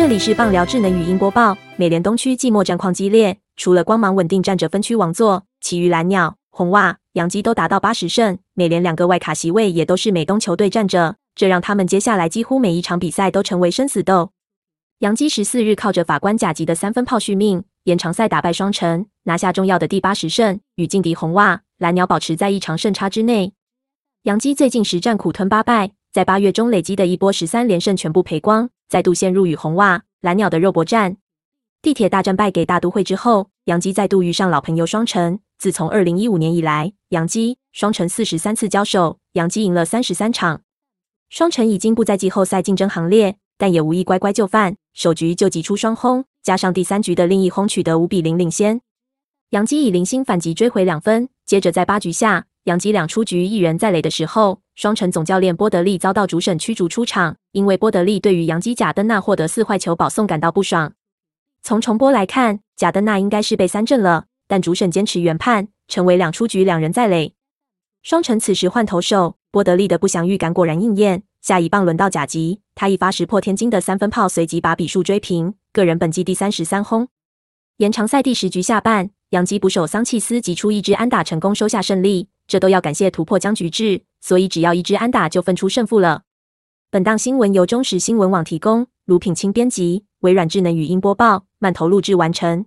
这里是棒聊智能语音播报。美联东区季末战况激烈，除了光芒稳定站着分区王座，其余蓝鸟、红袜、洋基都达到八十胜。美联两个外卡席位也都是美东球队站着，这让他们接下来几乎每一场比赛都成为生死斗。洋基十四日靠着法官甲级的三分炮续命，延长赛打败双城，拿下重要的第八十胜，与劲敌红袜、蓝鸟保持在一场胜差之内。洋基最近十战苦吞八败，在八月中累积的一波十三连胜全部赔光，再度陷入与红袜、蓝鸟的肉搏战。地铁大战败给大都会之后，杨基再度遇上老朋友双城。自从二零一五年以来，杨基、双城四十三次交手，杨基赢了三十三场。双城已经不在季后赛竞争行列，但也无意乖乖就范，首局就击出双轰，加上第三局的另一轰，取得五比零领先。杨基以零星反击追回两分，接着在八局下。杨基两出局，一人在垒的时候，双城总教练波德利遭到主审驱逐出场，因为波德利对于杨基贾登纳获得四坏球保送感到不爽。从重播来看，贾登纳应该是被三振了，但主审坚持原判，成为两出局，两人在垒。双城此时换投手，波德利的不祥预感果然应验，下一棒轮到贾吉，他一发石破天惊的三分炮，随即把比数追平，个人本季第三十三轰。延长赛第十局下半，杨基捕手桑切斯击出一支安打，成功收下胜利。这都要感谢突破僵局制，所以只要一支安打就分出胜负了。本档新闻由中时新闻网提供，卢品清编辑，微软智能语音播报，慢投录制完成。